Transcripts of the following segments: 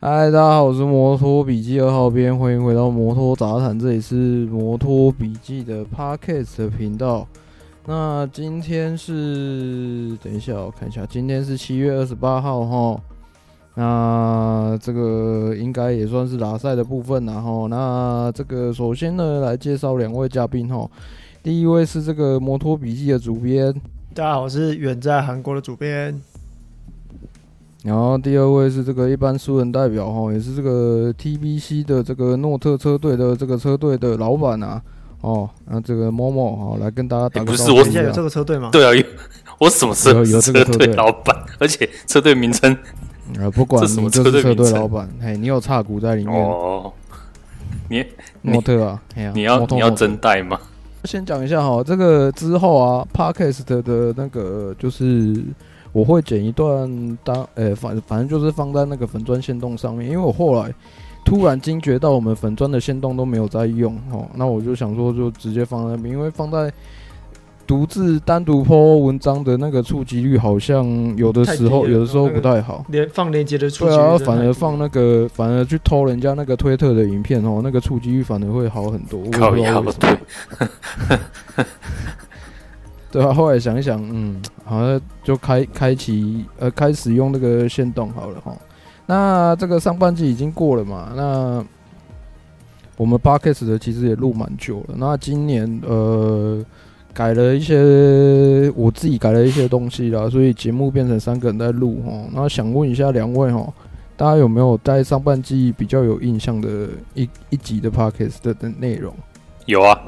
嗨，大家好，我是摩托笔记二号编，欢迎回到摩托杂谈，这里是摩托笔记的 Podcast 频道。那今天是，等一下我看一下，今天是七月二十八号哈。那这个应该也算是拉赛的部分然后，那这个首先呢，来介绍两位嘉宾哈。第一位是这个摩托笔记的主编，大家好，我是远在韩国的主编。然后第二位是这个一般素人代表哈，也是这个 TBC 的这个诺特车队的这个车队的老板啊，哦，那这个 Momo 哈，来跟大家打个招呼。不是我现在有这个车队吗？对啊，有 我什么车有有这个车队老板，而且车队名称啊，不管什么车队老板，嘿，你有叉股在里面哦。你诺特啊，你要你要真带吗？先讲一下哈，这个之后啊，Podcast 的那个就是。我会剪一段当，诶、欸，反反正就是放在那个粉砖线动上面，因为我后来突然惊觉到我们粉砖的线动都没有在用哦，那我就想说就直接放在那边，因为放在独自单独 po 文章的那个触及率好像有的时候有的时候不太好，连放链接的触及率对啊，反而放那个反而去偷人家那个推特的影片哦，那个触及率反而会好很多。靠腰对。对啊，后来想一想，嗯，好像就开开启呃，开始用那个线动好了哈。那这个上半季已经过了嘛，那我们 Podcast 的其实也录蛮久了。那今年呃改了一些，我自己改了一些东西啦，所以节目变成三个人在录哈。那想问一下两位哈，大家有没有在上半季比较有印象的一一集的 Podcast 的的内容？有啊，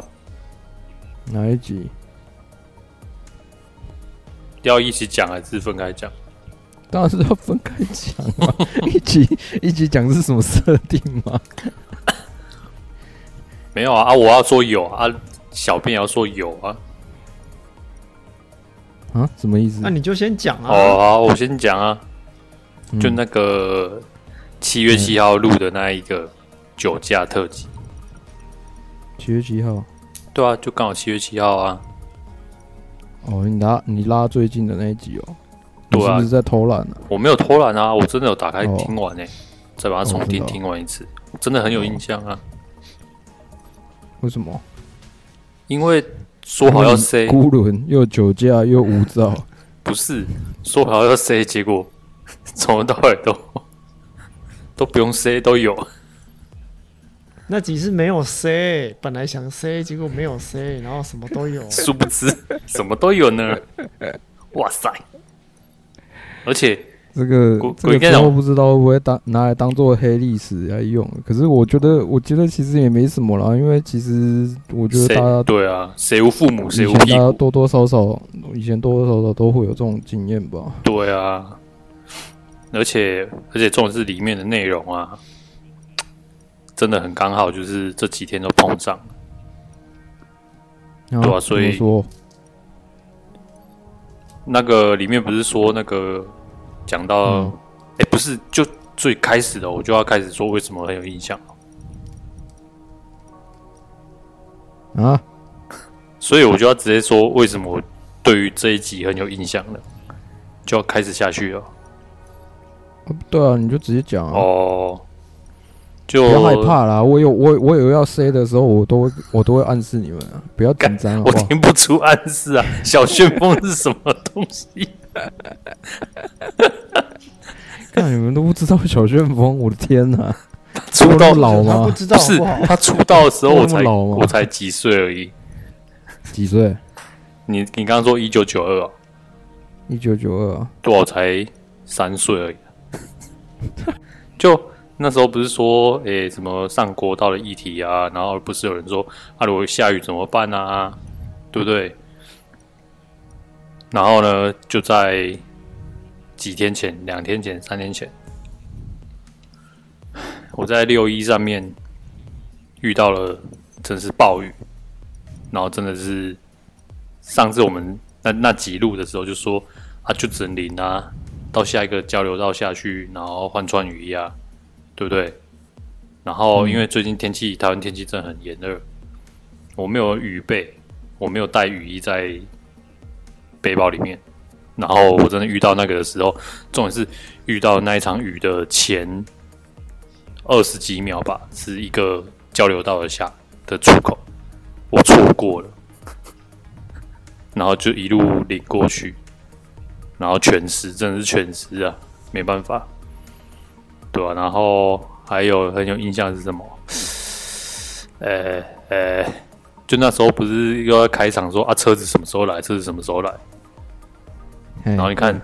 哪一集？要一起讲还是分开讲？当然是要分开讲啊！一起一起讲是什么设定吗？没有啊啊！我要说有啊，小编要说有啊。啊？什么意思？那你就先讲啊！哦，好，我先讲啊。就那个七月七号录的那一个酒驾特辑。七月七号？对啊，就刚好七月七号啊。哦，你拉你拉最近的那一集哦，对啊，你是不是在偷懒呢？我没有偷懒啊，我真的有打开听完呢，再把它重听听完一次，真的很有印象啊。为什么？因为说好要 say 孤轮又酒驾又无照，不是说好要 say，结果 从头到尾都都不用 say 都有。那集是没有 C，本来想 C，结果没有 C，然后什么都有，殊不知什么都有呢。哇塞！而且这个我这个之后不知道会不会当拿来当做黑历史来用。可是我觉得，我觉得其实也没什么啦，因为其实我觉得大家对啊，谁无父母谁无大家多多少少以前多多少少都会有这种经验吧。对啊，而且而且重点是里面的内容啊。真的很刚好，就是这几天都碰上，对啊，所以那个里面不是说那个讲到，哎、嗯。欸，不是就最开始的，我就要开始说为什么很有印象。啊，所以我就要直接说为什么我对于这一集很有印象了，就要开始下去了。对啊，你就直接讲哦。就不要害怕啦！我有我我有要 say 的时候，我都我都会暗示你们啊，不要紧张。我听不出暗示啊，小旋风是什么东西？看你们都不知道小旋风，我的天哪！出道老吗？不知道，不是他出道的时候我才我才几岁而已。几岁？你你刚刚说一九九二，一九九二，对，我才三岁而已。就。那时候不是说，诶、什么上国道的议题啊，然后不是有人说，啊，如果下雨怎么办啊？对不对？然后呢，就在几天前、两天前、三天前，我在六一上面遇到了，真是暴雨，然后真的是上次我们那那几路的时候就说，啊，就只能淋啊，到下一个交流道下去，然后换穿雨衣啊。对不对？然后因为最近天气，台湾天气真的很炎热，我没有雨备，我没有带雨衣在背包里面。然后我真的遇到那个的时候，重点是遇到那一场雨的前二十几秒吧，是一个交流道的下的出口，我错过了，然后就一路淋过去，然后全湿，真的是全湿啊，没办法，对啊，然后还有很有印象是什么？呃呃，就那时候不是又要开场说啊，车子什么时候来？车子什么时候来？然后你看，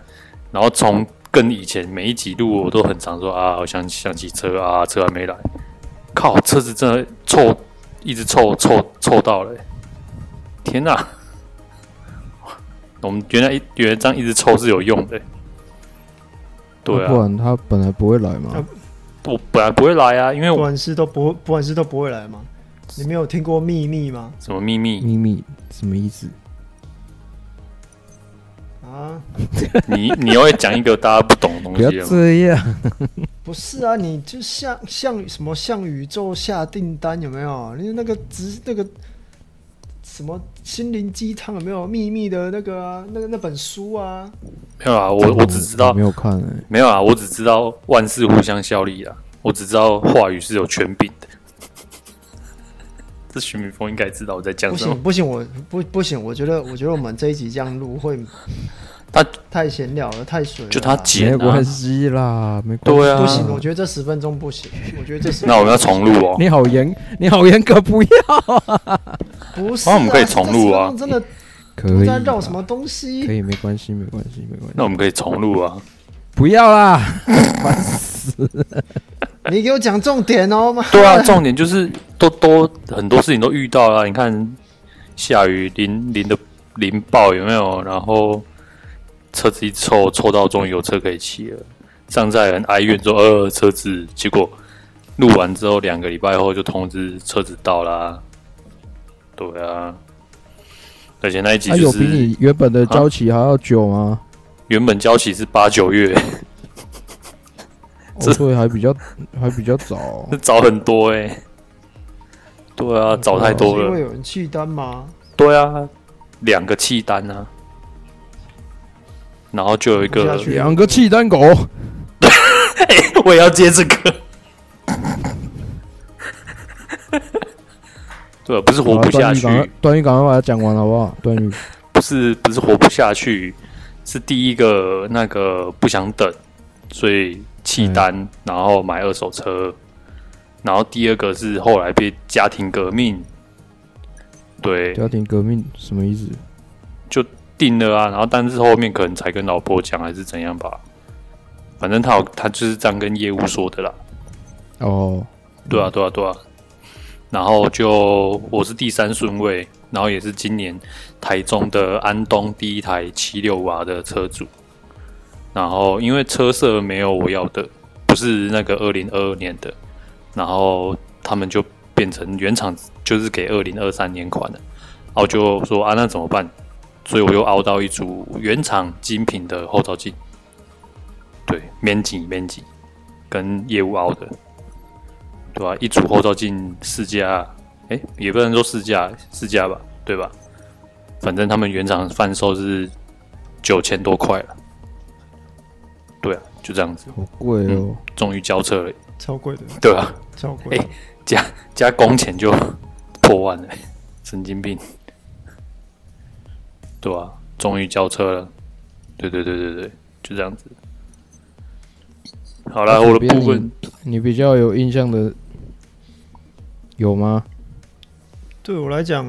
然后从跟以前每一集录我都很常说啊，我想想起车啊，车还没来，靠，车子真的凑，一直凑凑凑到了，天哪！我们原来一原来这样一直凑是有用的，对啊，不然他本来不会来嘛，我本来不会来啊，因为我管是都不不管是都不会来吗？你没有听过秘密吗？什么秘密？秘密什么意思？啊！你你又会讲一个大家不懂的东西？不要这样。不是啊，你就像像什么向宇宙下订单有没有？你那个直那个什么心灵鸡汤有没有？秘密的那个啊，那个那本书啊？没有啊，我我只知道没有看、欸，没有啊，我只知道万事互相效力啊，我只知道话语是有权柄的。这徐明峰应该知道我在讲什么。不行，不行，我不不行，我觉得我觉得我们这一集这样录会。他太闲聊了，太水了。就他剪、啊，没关系啦，没关系。对啊，不行，我觉得这十分钟不行。我觉得这十分钟。那我们要重录哦。你好严，你好严格，不要。不是、啊，那我们可以重录啊。真的可以。在绕什么东西？可以，没关系，没关系，没关系。那我们可以重录啊。不要啦，烦死了。你给我讲重点哦。对啊，重点就是都都很多事情都遇到了。你看，下雨淋淋的淋爆有没有？然后。车子一凑凑到，终于有车可以骑了。上在很哀怨说：“呃，车子。”结果录完之后，两个礼拜后就通知车子到啦。对啊，而且那一集就是、有比你原本的交期还要久吗？啊、原本交期是八九月，这对、哦、还比较还比较早，早很多哎、欸。对啊，早太多了。因为有人弃单吗？对啊，两个弃单啊。然后就有一个两个契丹狗，我也要接这个。对，不是活不下去。段誉，赶快把它讲完好不好？段誉 不是不是活不下去，是第一个那个不想等，所以契丹，嗯、然后买二手车。然后第二个是后来被家庭革命。对，家庭革命什么意思？就。定了啊，然后但是后面可能才跟老婆讲还是怎样吧，反正他有他就是这样跟业务说的啦。哦，对啊对啊对啊，然后就我是第三顺位，然后也是今年台中的安东第一台七六瓦的车主，然后因为车色没有我要的，不是那个二零二二年的，然后他们就变成原厂就是给二零二三年款的，然后就说啊那怎么办？所以我又熬到一组原厂精品的后照镜，对，面镜面镜跟业务熬的，对吧、啊？一组后照镜四家，哎，也不能说四家，四家吧，对吧？反正他们原厂贩售是九千多块了，对啊，就这样子，好贵哦、嗯，终于交车了，超贵的，对啊，超贵，哎，加加工钱就 破万了，神经病。对啊，终于交车了。对对对对对，就这样子。好了，我的部分你，你比较有印象的有吗？对我来讲，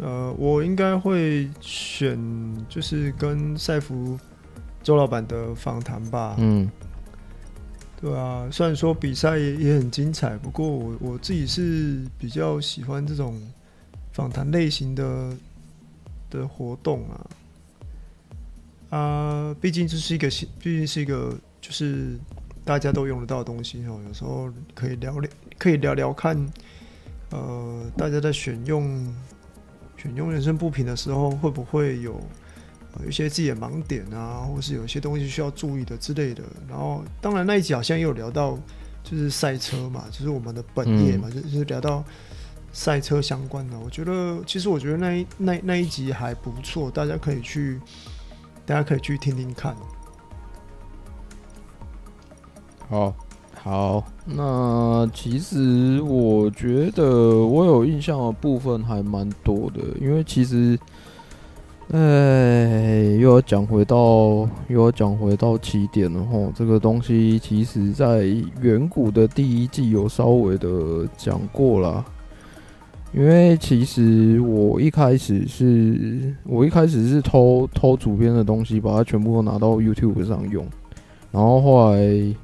呃，我应该会选就是跟赛福周老板的访谈吧。嗯，对啊，虽然说比赛也也很精彩，不过我我自己是比较喜欢这种访谈类型的。的活动啊，啊，毕竟这是一个毕竟是一个就是大家都用得到的东西哦。有时候可以聊聊，可以聊聊看，呃，大家在选用选用人生物品的时候，会不会有有一些自己的盲点啊，或是有一些东西需要注意的之类的。然后，当然那一集好像也有聊到，就是赛车嘛，就是我们的本业嘛，嗯、就是聊到。赛车相关的，我觉得其实我觉得那一那那一集还不错，大家可以去，大家可以去听听看。好，好，那其实我觉得我有印象的部分还蛮多的，因为其实，哎，又要讲回到又要讲回到起点了吼。这个东西其实在远古的第一季有稍微的讲过啦。因为其实我一开始是我一开始是偷偷主编的东西，把它全部都拿到 YouTube 上用，然后后来。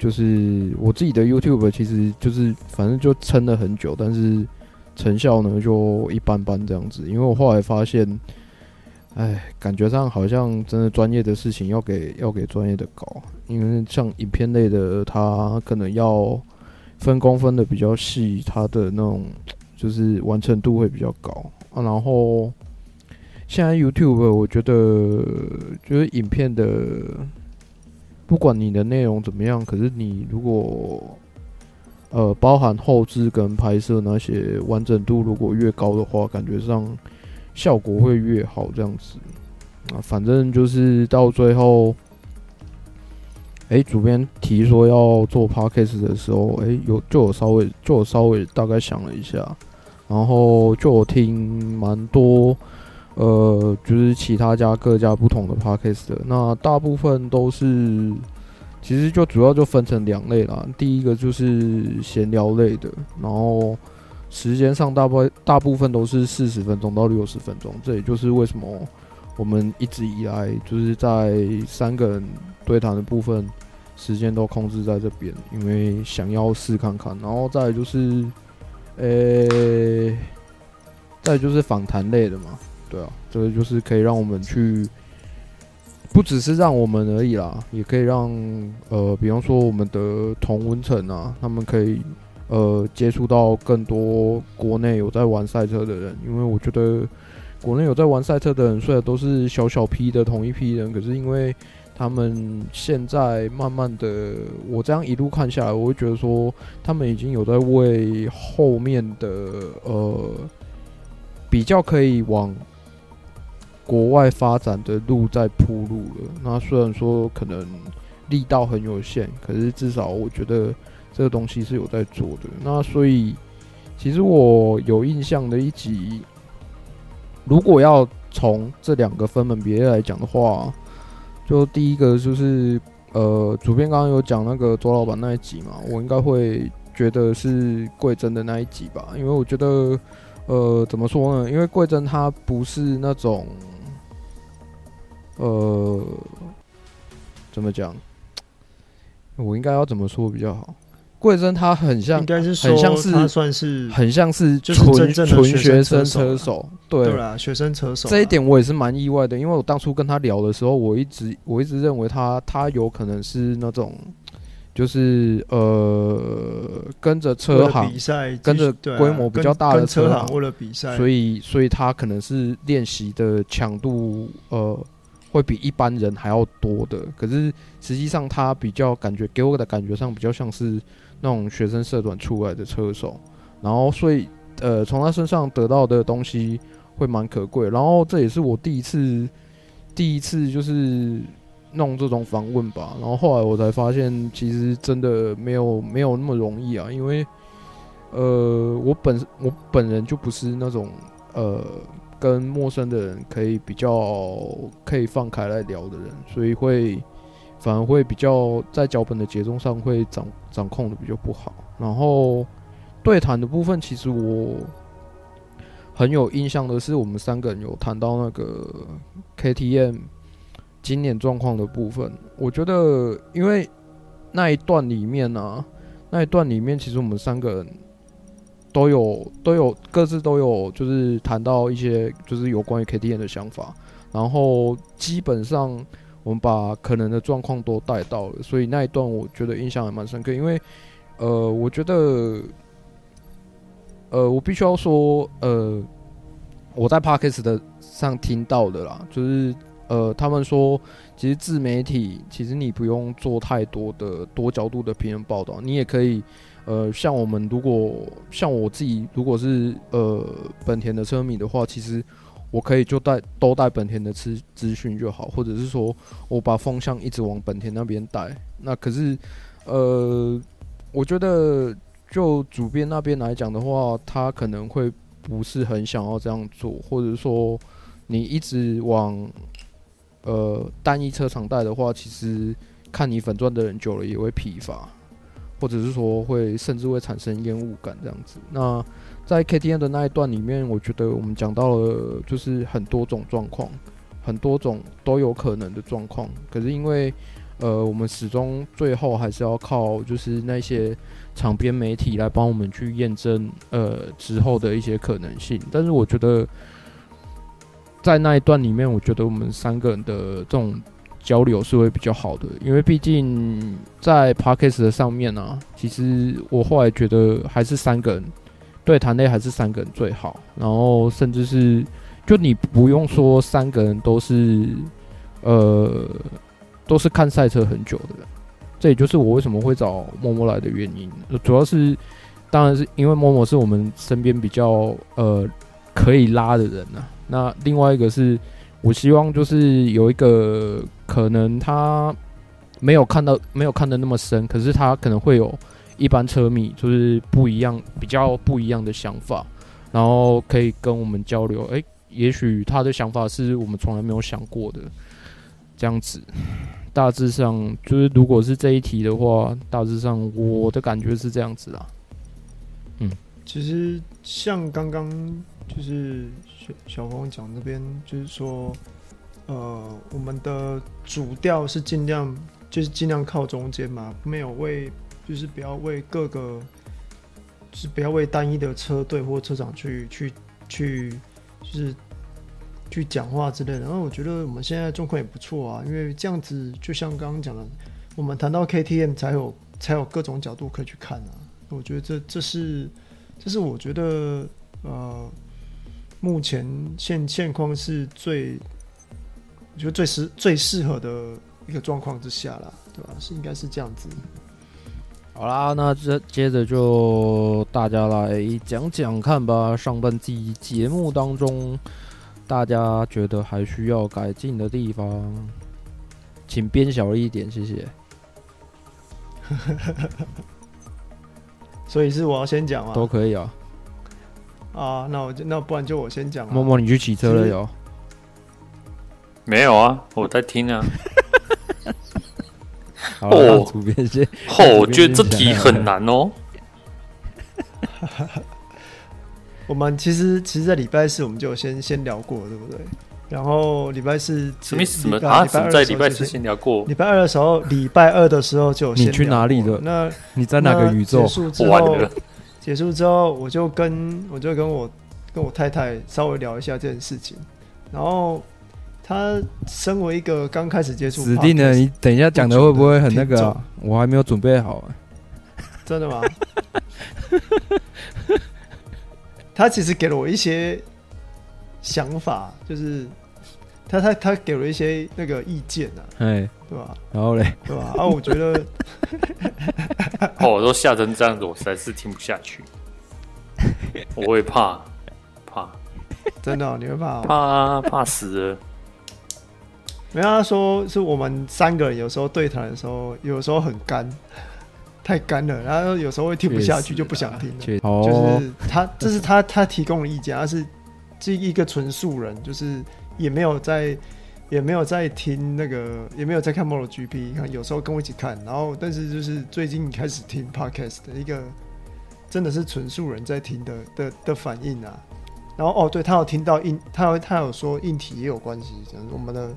就是我自己的 YouTube，其实就是反正就撑了很久，但是成效呢就一般般这样子。因为我后来发现，哎，感觉上好像真的专业的事情要给要给专业的搞，因为像影片类的，它可能要分工分的比较细，它的那种就是完成度会比较高啊。然后现在 YouTube，我觉得就是影片的。不管你的内容怎么样，可是你如果呃包含后制跟拍摄那些完整度如果越高的话，感觉上效果会越好这样子啊。反正就是到最后，哎、主编提说要做 podcast 的时候，哎、有就有稍微就有稍微大概想了一下，然后就有听蛮多。呃，就是其他家各家不同的 podcast 的，那大部分都是，其实就主要就分成两类啦。第一个就是闲聊类的，然后时间上大部大部分都是四十分钟到六十分钟。这也就是为什么我们一直以来就是在三个人对谈的部分，时间都控制在这边，因为想要试看看。然后再就是，呃、再就是访谈类的嘛。对啊，这个就是可以让我们去，不只是让我们而已啦，也可以让呃，比方说我们的同温层啊，他们可以呃接触到更多国内有在玩赛车的人，因为我觉得国内有在玩赛车的人，虽然都是小小批的同一批人，可是因为他们现在慢慢的，我这样一路看下来，我会觉得说他们已经有在为后面的呃比较可以往。国外发展的路在铺路了。那虽然说可能力道很有限，可是至少我觉得这个东西是有在做的。那所以，其实我有印象的一集，如果要从这两个分门别类来讲的话，就第一个就是呃，主编刚刚有讲那个周老板那一集嘛，我应该会觉得是桂珍的那一集吧，因为我觉得呃，怎么说呢？因为桂珍她不是那种。呃，怎么讲？我应该要怎么说比较好？贵珍他很像，应该是很像是，他算是很像是纯纯学生车手，对对啦，学生车手。这一点我也是蛮意外的，因为我当初跟他聊的时候，我一直我一直认为他他有可能是那种，就是呃跟着车行比赛，跟着规模比较大的车行为了比赛，所以所以他可能是练习的强度呃。会比一般人还要多的，可是实际上他比较感觉给我的感觉上比较像是那种学生社团出来的车手，然后所以呃从他身上得到的东西会蛮可贵，然后这也是我第一次第一次就是弄这种访问吧，然后后来我才发现其实真的没有没有那么容易啊，因为呃我本我本人就不是那种呃。跟陌生的人可以比较可以放开来聊的人，所以会反而会比较在脚本的节奏上会掌掌控的比较不好。然后对谈的部分，其实我很有印象的是，我们三个人有谈到那个 KTM 今年状况的部分。我觉得，因为那一段里面呢、那一段里面其实我们三个人。都有都有各自都有，就是谈到一些就是有关于 KTM 的想法，然后基本上我们把可能的状况都带到了，所以那一段我觉得印象还蛮深刻，因为呃，我觉得呃，我必须要说呃，我在 Podcast 的上听到的啦，就是呃，他们说其实自媒体其实你不用做太多的多角度的评论报道，你也可以。呃，像我们如果像我自己，如果是呃本田的车迷的话，其实我可以就带都带本田的资资讯就好，或者是说我把风向一直往本田那边带。那可是呃，我觉得就主编那边来讲的话，他可能会不是很想要这样做，或者说你一直往呃单一车厂带的话，其实看你粉钻的人久了也会疲乏，或者是说会甚至会产生厌恶感这样子。那在 KTM 的那一段里面，我觉得我们讲到了就是很多种状况。很多种都有可能的状况，可是因为，呃，我们始终最后还是要靠就是那些场边媒体来帮我们去验证，呃，之后的一些可能性。但是我觉得，在那一段里面，我觉得我们三个人的这种交流是会比较好的，因为毕竟在 Podcast 的上面呢、啊，其实我后来觉得还是三个人对谈内还是三个人最好，然后甚至是。就你不用说三个人都是，呃，都是看赛车很久的人，这也就是我为什么会找默默来的原因。主要是，当然是因为默默是我们身边比较呃可以拉的人呐、啊。那另外一个是，我希望就是有一个可能他没有看到没有看得那么深，可是他可能会有一般车迷就是不一样比较不一样的想法，然后可以跟我们交流。诶、欸。也许他的想法是我们从来没有想过的，这样子。大致上就是，如果是这一题的话，大致上我的感觉是这样子啦。嗯，其实像刚刚就是小小黄讲那边，就是说，呃，我们的主调是尽量就是尽量靠中间嘛，没有为就是不要为各个，就是不要为单一的车队或车长去去去。就是去讲话之类的，然后我觉得我们现在状况也不错啊，因为这样子就像刚刚讲的，我们谈到 KTM 才有才有各种角度可以去看啊。我觉得这这是这是我觉得呃目前现现况是最我觉得最适最适合的一个状况之下啦，对吧？是应该是这样子。好啦，那接接着就大家来讲讲看吧。上半季节目当中，大家觉得还需要改进的地方，请编小一点，谢谢。所以是我要先讲吗？都可以啊。啊，那我就那不然就我先讲。默默，你去骑车了哟？没有啊，我在听啊。哦，哦，我觉得这题很难哦。我们其实其实，在礼拜四我们就先先聊过，对不对？然后礼拜四什么什么啊？在礼拜四先聊过。礼拜二的时候，礼拜二的时候就先。你去哪里的？那你在哪个宇宙？结束之后，结束之后，我就跟我就跟我跟我太太稍微聊一下这件事情，然后。他身为一个刚开始接触，指定的，你等一下讲的会不会很那个、啊？我还没有准备好、啊。真的吗？他其实给了我一些想法，就是他他他给了一些那个意见啊，哎，对吧？然后嘞，对吧？啊，我觉得，哦，我都吓成这样子，我实在是听不下去，我会怕怕，真的、哦，你会怕、哦？怕啊，怕死了。没有，他说是我们三个人有时候对谈的时候，有时候很干，太干了，然后有时候会听不下去，就不想听了。就是他，这是他他提供的意见，他是这一个纯素人，就是也没有在也没有在听那个，也没有在看 Model GP，看有时候跟我一起看，然后但是就是最近开始听 Podcast 的一个，真的是纯素人在听的的的反应啊。然后哦，对他有听到硬，他有他有说硬体也有关系，就是我们的。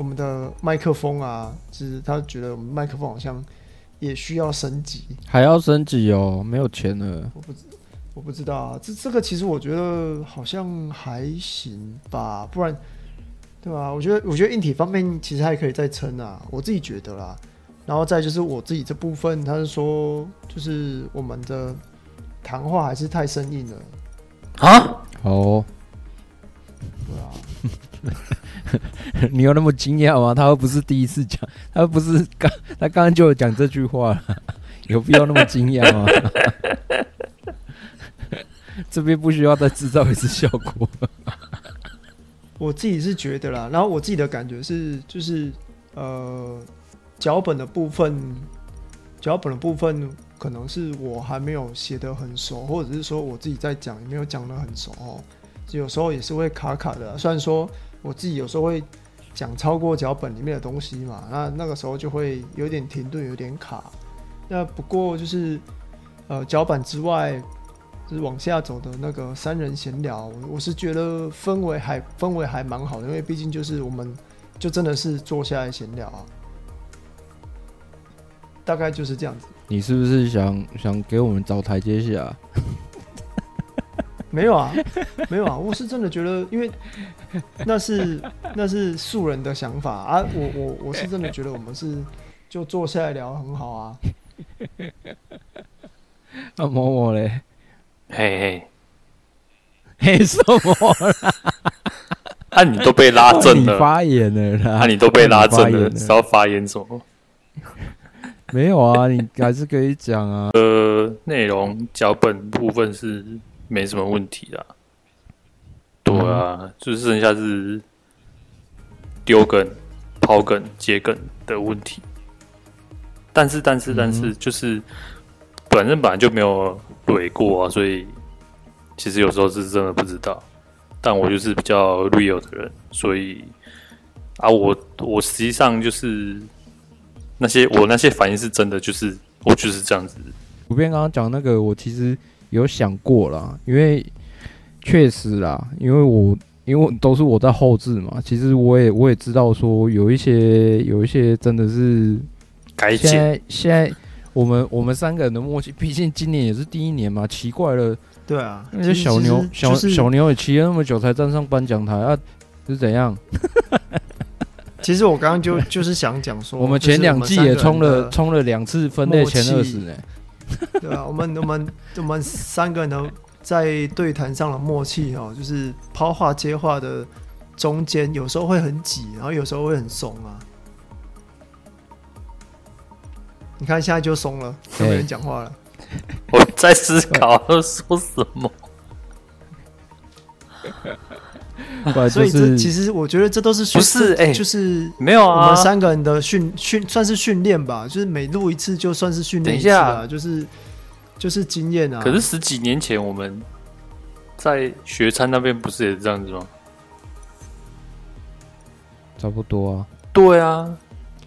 我们的麦克风啊，就是他觉得我们麦克风好像也需要升级，还要升级哦，没有钱了。我不知，我不知道啊，这这个其实我觉得好像还行吧，不然，对吧？我觉得，我觉得硬体方面其实还可以再撑啊，我自己觉得啦。然后再就是我自己这部分，他是说，就是我们的谈话还是太生硬了啊。哦，对啊。你有那么惊讶吗？他又不是第一次讲，他不是刚，他刚刚就有讲这句话了，有必要那么惊讶吗？这边不需要再制造一次效果。我自己是觉得啦，然后我自己的感觉是，就是呃，脚本的部分，脚本的部分可能是我还没有写得很熟，或者是说我自己在讲也没有讲得很熟哦，有时候也是会卡卡的。虽然说我自己有时候会讲超过脚本里面的东西嘛，那那个时候就会有点停顿，有点卡。那不过就是呃脚本之外，就是往下走的那个三人闲聊，我是觉得氛围还氛围还蛮好的，因为毕竟就是我们就真的是坐下来闲聊啊。大概就是这样子。你是不是想想给我们找台阶下？没有啊，没有啊，我是真的觉得，因为那是那是素人的想法啊。我我我是真的觉得我们是就坐下来聊很好啊。那某某嘞，嘿嘿，嘿什么啦？啊，你都被拉正了，你发言了啦。啊，你都被拉正了，是要发言什么？没有啊，你还是可以讲啊。呃，内容脚本部分是没什么问题啦。对啊，嗯、就是剩下是丢梗、抛梗、接梗的问题。但是，但是，但是，就是反正本来就没有怼过啊，所以其实有时候是真的不知道。但我就是比较 real 的人，所以啊，我我实际上就是。那些我那些反应是真的，就是我就是这样子。普遍刚刚讲那个，我其实有想过啦，因为确实啦，因为我因为都是我在后置嘛，其实我也我也知道说有一些有一些真的是改现在现在我们我们三个人的默契，毕竟今年也是第一年嘛，奇怪了，对啊，那些小牛小小牛也骑了那么久才站上颁奖台啊，是怎样？其实我刚刚就就是想讲说，我们前两季也冲了冲了两次分类前二十呢。对啊，我们我们我们三个人呢在对谈上的默契哦，就是抛话接话的中间，有时候会很挤，然后有时候会很松啊。你看现在就松了，就没人讲话了。我在思考要说什么。所以这其实我觉得这都是不是哎，就是没有啊。我们三个人的训训算是训练吧，就是每录一次就算是训练一下，就是就是经验啊。可是十几年前我们在学餐那边不是也是这样子吗？差不多啊。对啊，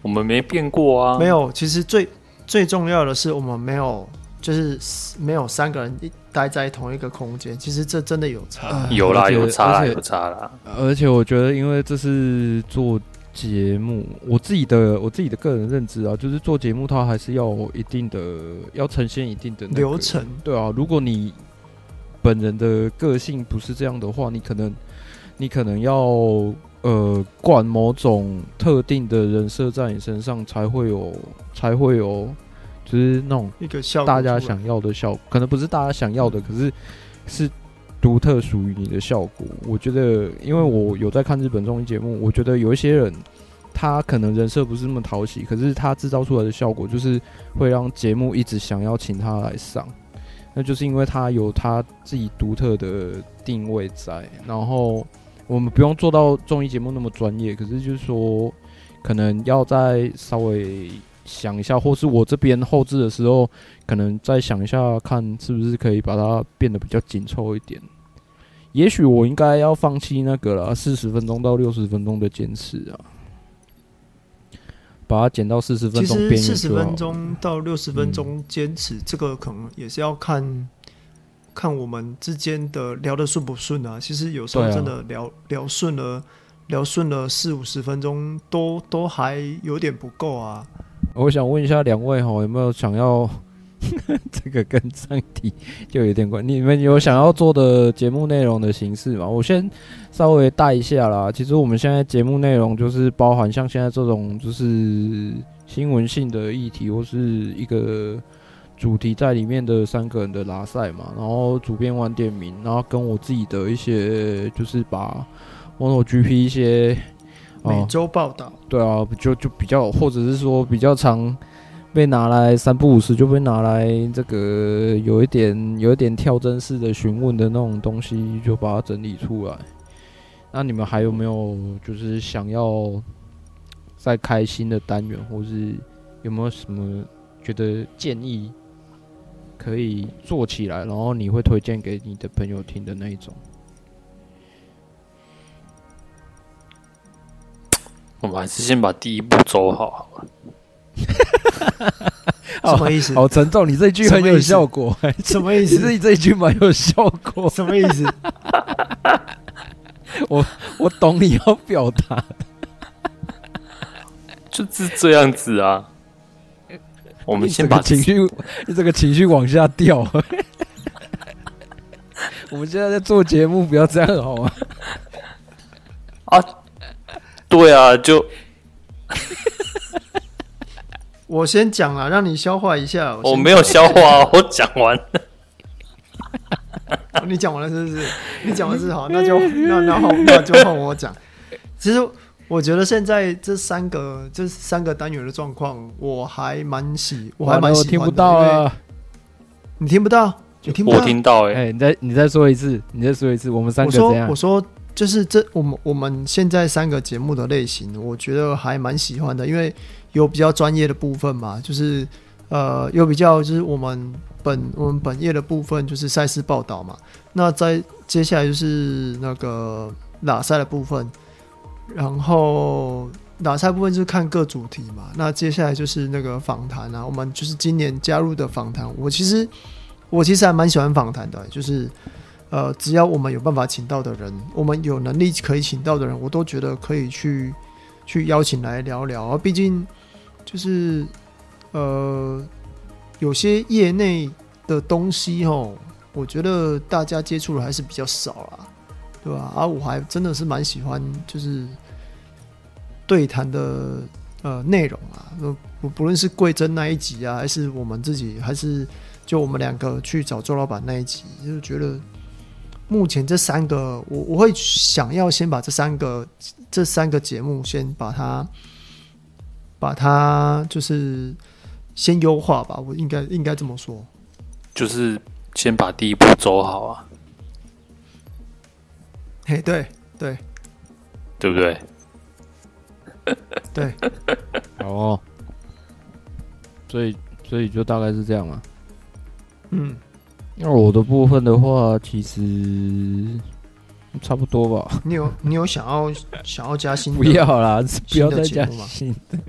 我们没变过啊。没有，其实最最重要的是我们没有。就是没有三个人待在同一个空间，其实这真的有差，呃、有啦，有差啦，有差啦。而且我觉得，因为这是做节目，我自己的我自己的个人认知啊，就是做节目它还是要有一定的，要呈现一定的、那个、流程。对啊，如果你本人的个性不是这样的话，你可能你可能要呃灌某种特定的人设在你身上，才会有才会有。就是那种一个大家想要的效果，可能不是大家想要的，可是是独特属于你的效果。我觉得，因为我有在看日本综艺节目，我觉得有一些人他可能人设不是那么讨喜，可是他制造出来的效果就是会让节目一直想要请他来上。那就是因为他有他自己独特的定位在。然后我们不用做到综艺节目那么专业，可是就是说，可能要再稍微。想一下，或是我这边后置的时候，可能再想一下，看是不是可以把它变得比较紧凑一点。也许我应该要放弃那个了，四十分钟到六十分钟的坚持啊，把它减到四十分钟。其实四十分钟到六十分钟坚持，这个可能也是要看看我们之间的聊得顺不顺啊。其实有时候真的聊聊顺了，聊顺了四五十分钟，都都还有点不够啊。我想问一下两位哈，有没有想要 这个跟上题就有点关？你们有想要做的节目内容的形式吗？我先稍微带一下啦。其实我们现在节目内容就是包含像现在这种就是新闻性的议题，或是一个主题在里面的三个人的拉赛嘛。然后主编玩点名，然后跟我自己的一些就是把 MotoGP 一些。每周报道、哦，对啊，就就比较，或者是说比较常被拿来三不五时就被拿来这个有一点有一点跳针式的询问的那种东西，就把它整理出来。那你们还有没有就是想要再开新的单元，或是有没有什么觉得建议可以做起来，然后你会推荐给你的朋友听的那一种？我们还是先把第一步走好好了。什么意思？好沉重，你这句很有效果。什么意思？其实你这一句蛮有效果。什么意思？我我懂你要表达，就是这样子啊。我们先把情绪，你这个情绪往下掉。我们现在在做节目，不要这样好吗？啊，对啊，就。我先讲了，让你消化一下。我，我没有消化，我讲完了。你讲完了是不是？你讲完是好，那就那那好，那就换我讲。其实我觉得现在这三个这三个单元的状况，我还蛮喜，我还蛮喜欢的。我听不到啊！你听不到？你听不到？我听到哎、欸！哎、欸，你再你再说一次，你再说一次。我们三个怎样？我说，我说就是这我们我们现在三个节目的类型，我觉得还蛮喜欢的，因为有比较专业的部分嘛，就是呃有比较就是我们。本我们本业的部分就是赛事报道嘛，那在接下来就是那个打赛的部分，然后打赛部分就是看各主题嘛，那接下来就是那个访谈啊，我们就是今年加入的访谈，我其实我其实还蛮喜欢访谈的，就是呃只要我们有办法请到的人，我们有能力可以请到的人，我都觉得可以去去邀请来聊聊，毕竟就是呃。有些业内的东西哦，我觉得大家接触的还是比较少啦，对吧？而、啊、我还真的是蛮喜欢，就是对谈的呃内容啊，不不论是贵珍那一集啊，还是我们自己，还是就我们两个去找周老板那一集，就觉得目前这三个，我我会想要先把这三个这三个节目先把它把它就是。先优化吧，我应该应该这么说，就是先把第一步走好啊。嘿，对对，对不对？对，哦，所以所以就大概是这样嘛。嗯，那我的部分的话，其实差不多吧。你有你有想要想要加新？不要啦，不要再加新的。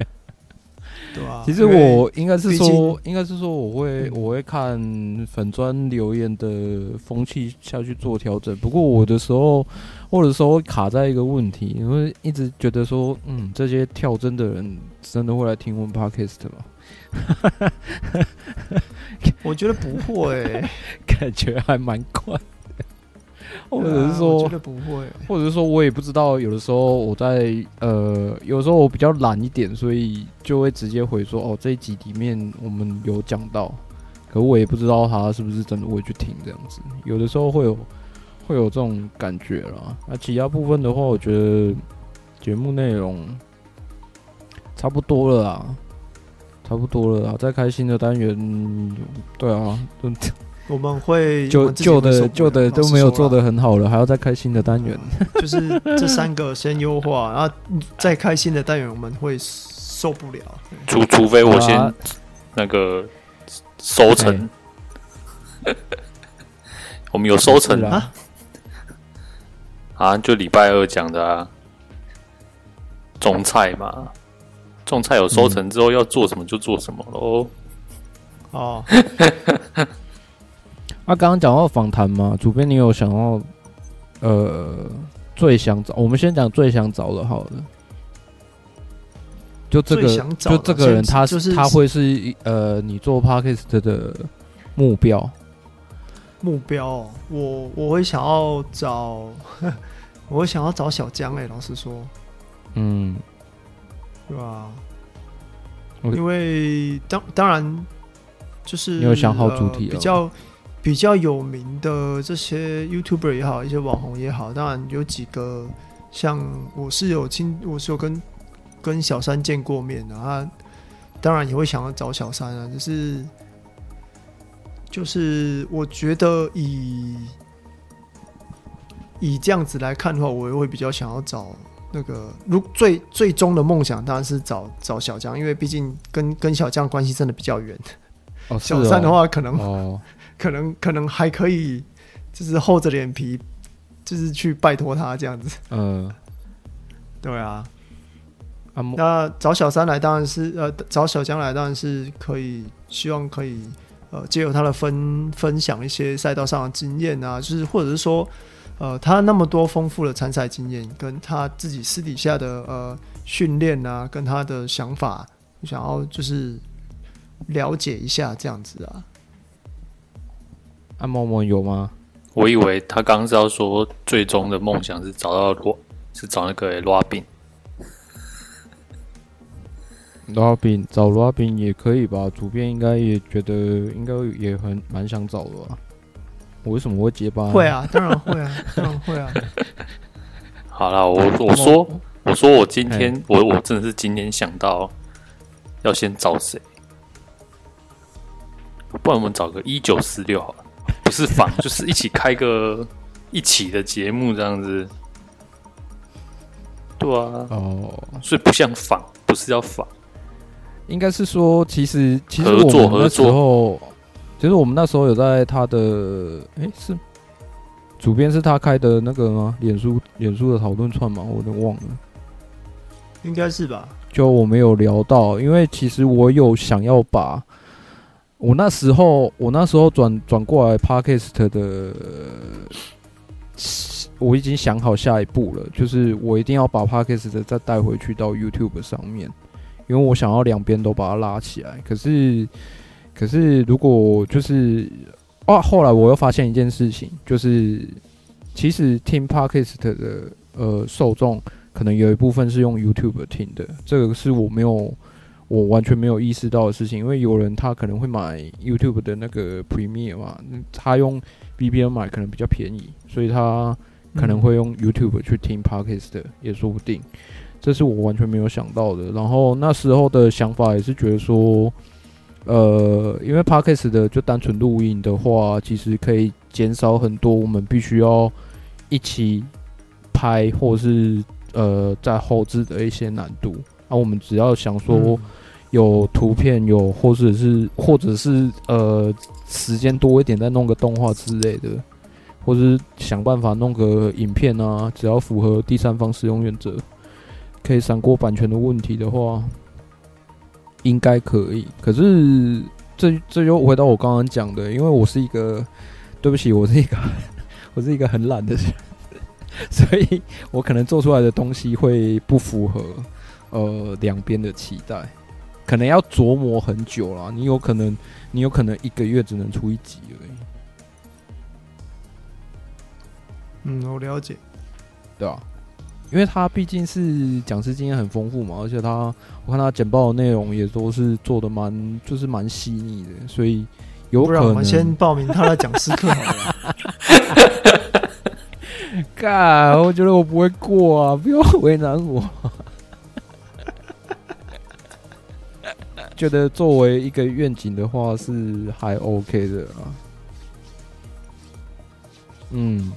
对啊，其实我应该是说，应该是说，我会我会看粉砖留言的风气下去做调整。不过我的时候，或者说卡在一个问题，因为一直觉得说，嗯，这些跳针的人真的会来听我们 Podcast 吗？我觉得不会，感觉还蛮快。或者是说，不会，或者是说我也不知道。有的时候我在呃，有时候我比较懒一点，所以就会直接回说哦，这一集里面我们有讲到，可我也不知道他是不是真的会去听这样子。有的时候会有会有这种感觉啦。那其他部分的话，我觉得节目内容差不多了啦，差不多了啊。再开新的单元，对啊。我们会旧旧的旧的都没有做的很好了，还要再开新的单元。就是这三个先优化，然后再开新的单元，我们会受不了。除除非我先那个收成，我们有收成啊？啊，就礼拜二讲的啊，种菜嘛，种菜有收成之后要做什么就做什么喽。哦。啊，刚刚讲到访谈嘛，主编，你有想要呃最想找？我们先讲最想找的，好了。就这个，就这个人，他是他会是呃，你做 podcast 的目标。目标，我我会想要找，我会想要找小江诶、欸，老实说，嗯，对吧？因为当当然就是你有想好主题、呃、比较。比较有名的这些 YouTuber 也好，一些网红也好，当然有几个，像我是有亲，我是有跟跟小三见过面的啊，当然也会想要找小三啊，就是就是我觉得以以这样子来看的话，我也会比较想要找那个如最最终的梦想当然是找找小江，因为毕竟跟跟小江关系真的比较远。哦，小三的话可能哦，可能可能还可以，就是厚着脸皮，就是去拜托他这样子。嗯，对啊。啊，那找小三来当然是呃，找小江来当然是可以，希望可以呃，借由他的分分享一些赛道上的经验啊，就是或者是说呃，他那么多丰富的参赛经验，跟他自己私底下的呃训练啊，跟他的想法，想要就是了解一下这样子啊。阿默默有吗？我以为他刚刚是要说最终的梦想是找到罗，是找那个罗宾。罗宾找罗宾也可以吧，主编应该也觉得应该也很蛮想找的吧。我为什么会结巴？会啊，当然会啊，当然会啊。好了，我我说我说我今天我我真的是今天想到要先找谁，不然我们找个一九四六好了，不是访，就是一起开个一起的节目这样子。对啊，哦，所以不像访，不是要访。应该是说，其实其实我们那时候，其实我们那时候有在他的，哎，是主编是他开的那个吗？脸书脸书的讨论串吗？我都忘了，应该是吧。就我没有聊到，因为其实我有想要把，我那时候我那时候转转过来 Podcast 的，我已经想好下一步了，就是我一定要把 Podcast 再带回去到 YouTube 上面。因为我想要两边都把它拉起来，可是，可是如果就是啊，后来我又发现一件事情，就是其实听 Podcast 的呃受众可能有一部分是用 YouTube 听的，这个是我没有我完全没有意识到的事情，因为有人他可能会买 YouTube 的那个 Premium 嘛，他用 VPN 买可能比较便宜，所以他可能会用 YouTube 去听 Podcast 也说不定。这是我完全没有想到的。然后那时候的想法也是觉得说，呃，因为 Podcast 的就单纯录音的话，其实可以减少很多我们必须要一起拍或是呃在后置的一些难度。那、啊、我们只要想说有图片，有或者是或者是呃时间多一点，再弄个动画之类的，或者是想办法弄个影片啊，只要符合第三方使用原则。可以闪过版权的问题的话，应该可以。可是这这就回到我刚刚讲的，因为我是一个，对不起，我是一个，我是一个很懒的人，所以我可能做出来的东西会不符合呃两边的期待，可能要琢磨很久啦。你有可能，你有可能一个月只能出一集而已。嗯，我了解，对啊。因为他毕竟是讲师经验很丰富嘛，而且他我看他简报的内容也都是做的蛮就是蛮细腻的，所以有可能我们先报名他的讲师课好了。干，我觉得我不会过啊，不要为难我。觉得作为一个愿景的话是还 OK 的啊。嗯，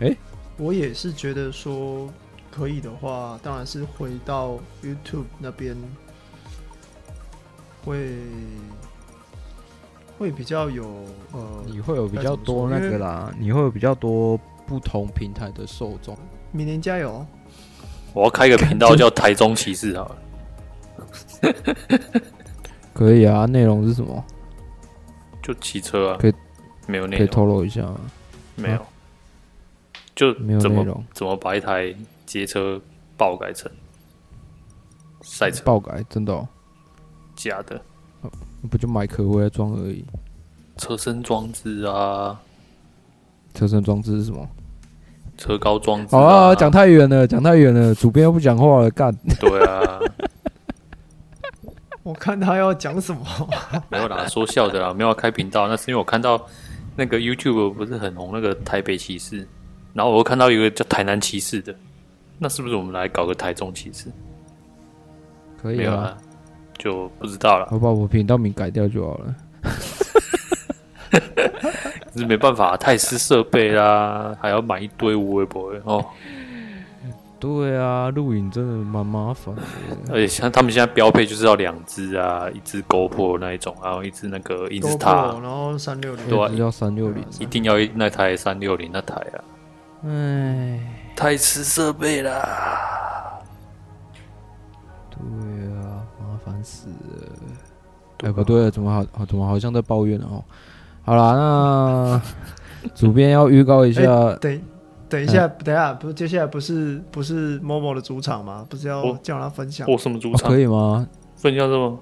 哎。我也是觉得说可以的话，当然是回到 YouTube 那边会会比较有呃，你会有比较多那个啦，你会有比较多不同平台的受众。明年加油！我要开个频道叫台中骑士好了。可以啊，内容是什么？就骑车啊，可以没有内容，可以透露一下吗？没有。就怎么没有内容怎么把一台街车爆改成赛车？爆改真的、哦？假的？不就买壳回来装而已？车身装置啊？车身装置是什么？车高装置、啊。好啊，讲太远了，讲太远了，主编又不讲话了，干。对啊。我看他要讲什么？没有啦，说笑的啦，没有开频道，那是因为我看到那个 YouTube 不是很红，那个台北骑士。然后我又看到一个叫台南骑士的，那是不是我们来搞个台中骑士？可以啊，没有啊，就不知道了。我把我频道名改掉就好了。可是没办法，太师设备啦，还要买一堆无微博哦。对啊，录影真的蛮麻烦的。而且像他们现在标配就是要两只啊，一只 GoPro 那一种，还有一只那个 Insta，然后三六零，对啊，要三六零，一定要那台三六零那台啊。哎，太吃设备啦。对啊，麻烦死了。哎，不对了，怎么好？怎么好像在抱怨哦？好啦，那 主编要预告一下。对。等一下，等一下，不是接下来不是不是 Momo 的主场吗？不是要叫他分享？我什么主场？可以吗？分享什么？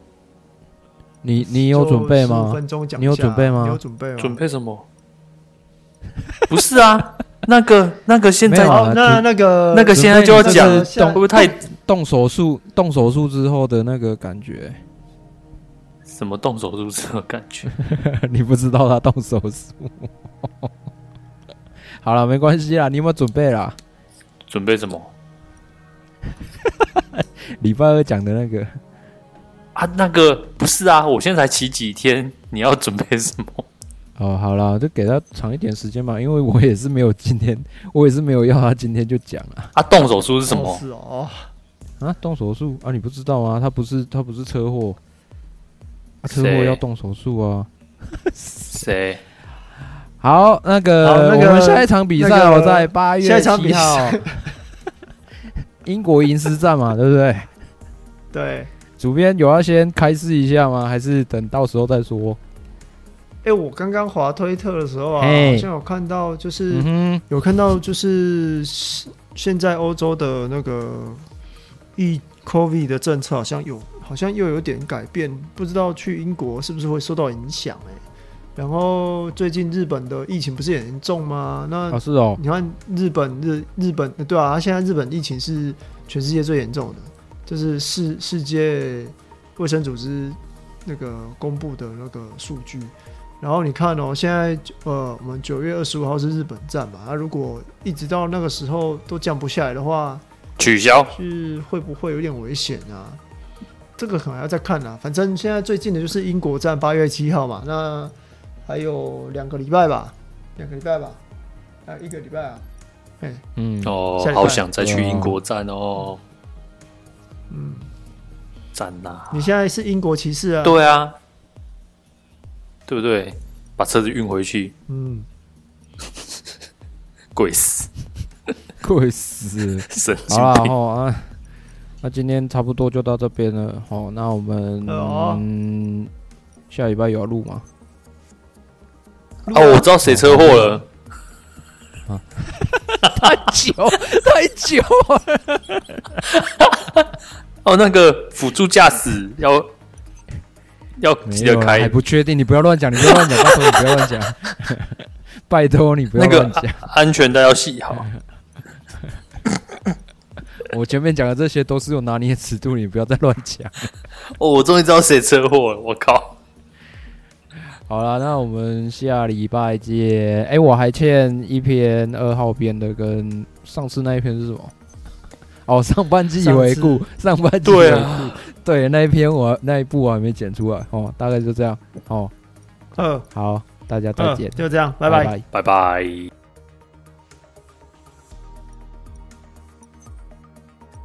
你你有准备吗？分钟讲，你有准备吗？你有准备吗？准备什么？不是啊，那个那个现在那那个那个现在就要讲，动会不会太动手术？动手术之后的那个感觉？什么动手术之后的感觉？你不知道他动手术？好了，没关系啦，你有没有准备啦？准备什么？礼拜二讲的那个啊，那个不是啊，我现在才骑几天，你要准备什么？哦，好了，就给他长一点时间嘛，因为我也是没有今天，我也是没有要他今天就讲了。啊，动手术是什么？哦，是哦，啊，动手术啊，你不知道吗？他不是他不是车祸，啊，车祸要动手术啊？谁？好，那个，那个、我们下一场比赛哦，在八月七号，英国银狮战嘛，对不对？对。主编有要先开示一下吗？还是等到时候再说？哎、欸，我刚刚滑推特的时候啊，好像有看到，就是、嗯、有看到，就是现在欧洲的那个疫 COVID 的政策好像有，好像又有点改变，不知道去英国是不是会受到影响？哎。然后最近日本的疫情不是也很严重吗？那啊是哦，你看日本日日本对啊，现在日本疫情是全世界最严重的，这、就是世世界卫生组织那个公布的那个数据。然后你看哦，现在呃，我们九月二十五号是日本站嘛，那如果一直到那个时候都降不下来的话，取消是会不会有点危险啊？这个可能还要再看啊。反正现在最近的就是英国站八月七号嘛，那。还有两个礼拜吧，两个礼拜吧，还有一个礼拜啊，哎，嗯，哦，好想再去英国站哦，嗯，站呐！你现在是英国骑士啊？对啊，对不对？把车子运回去，嗯，贵死，贵死，神经病啊！那今天差不多就到这边了，好，那我们嗯，下礼拜有要录吗？哦，我知道谁车祸了。啊，太久太久了。哦，那个辅助驾驶要要记得开，还不确定，你不要乱讲，你不要乱讲，拜托你不要乱讲，拜托你不要乱讲，安全带要系好。我前面讲的这些都是有拿捏尺度，你不要再乱讲。哦，我终于知道谁车祸了，我靠！好了，那我们下礼拜见。哎、欸，我还欠一篇二号编的，跟上次那一篇是什么？哦，上半季回顾，上，上半季回顾。对啊，对，那一篇我那一部我还没剪出来。哦，大概就这样。哦，嗯，好，大家再见。就这样，拜拜，拜拜。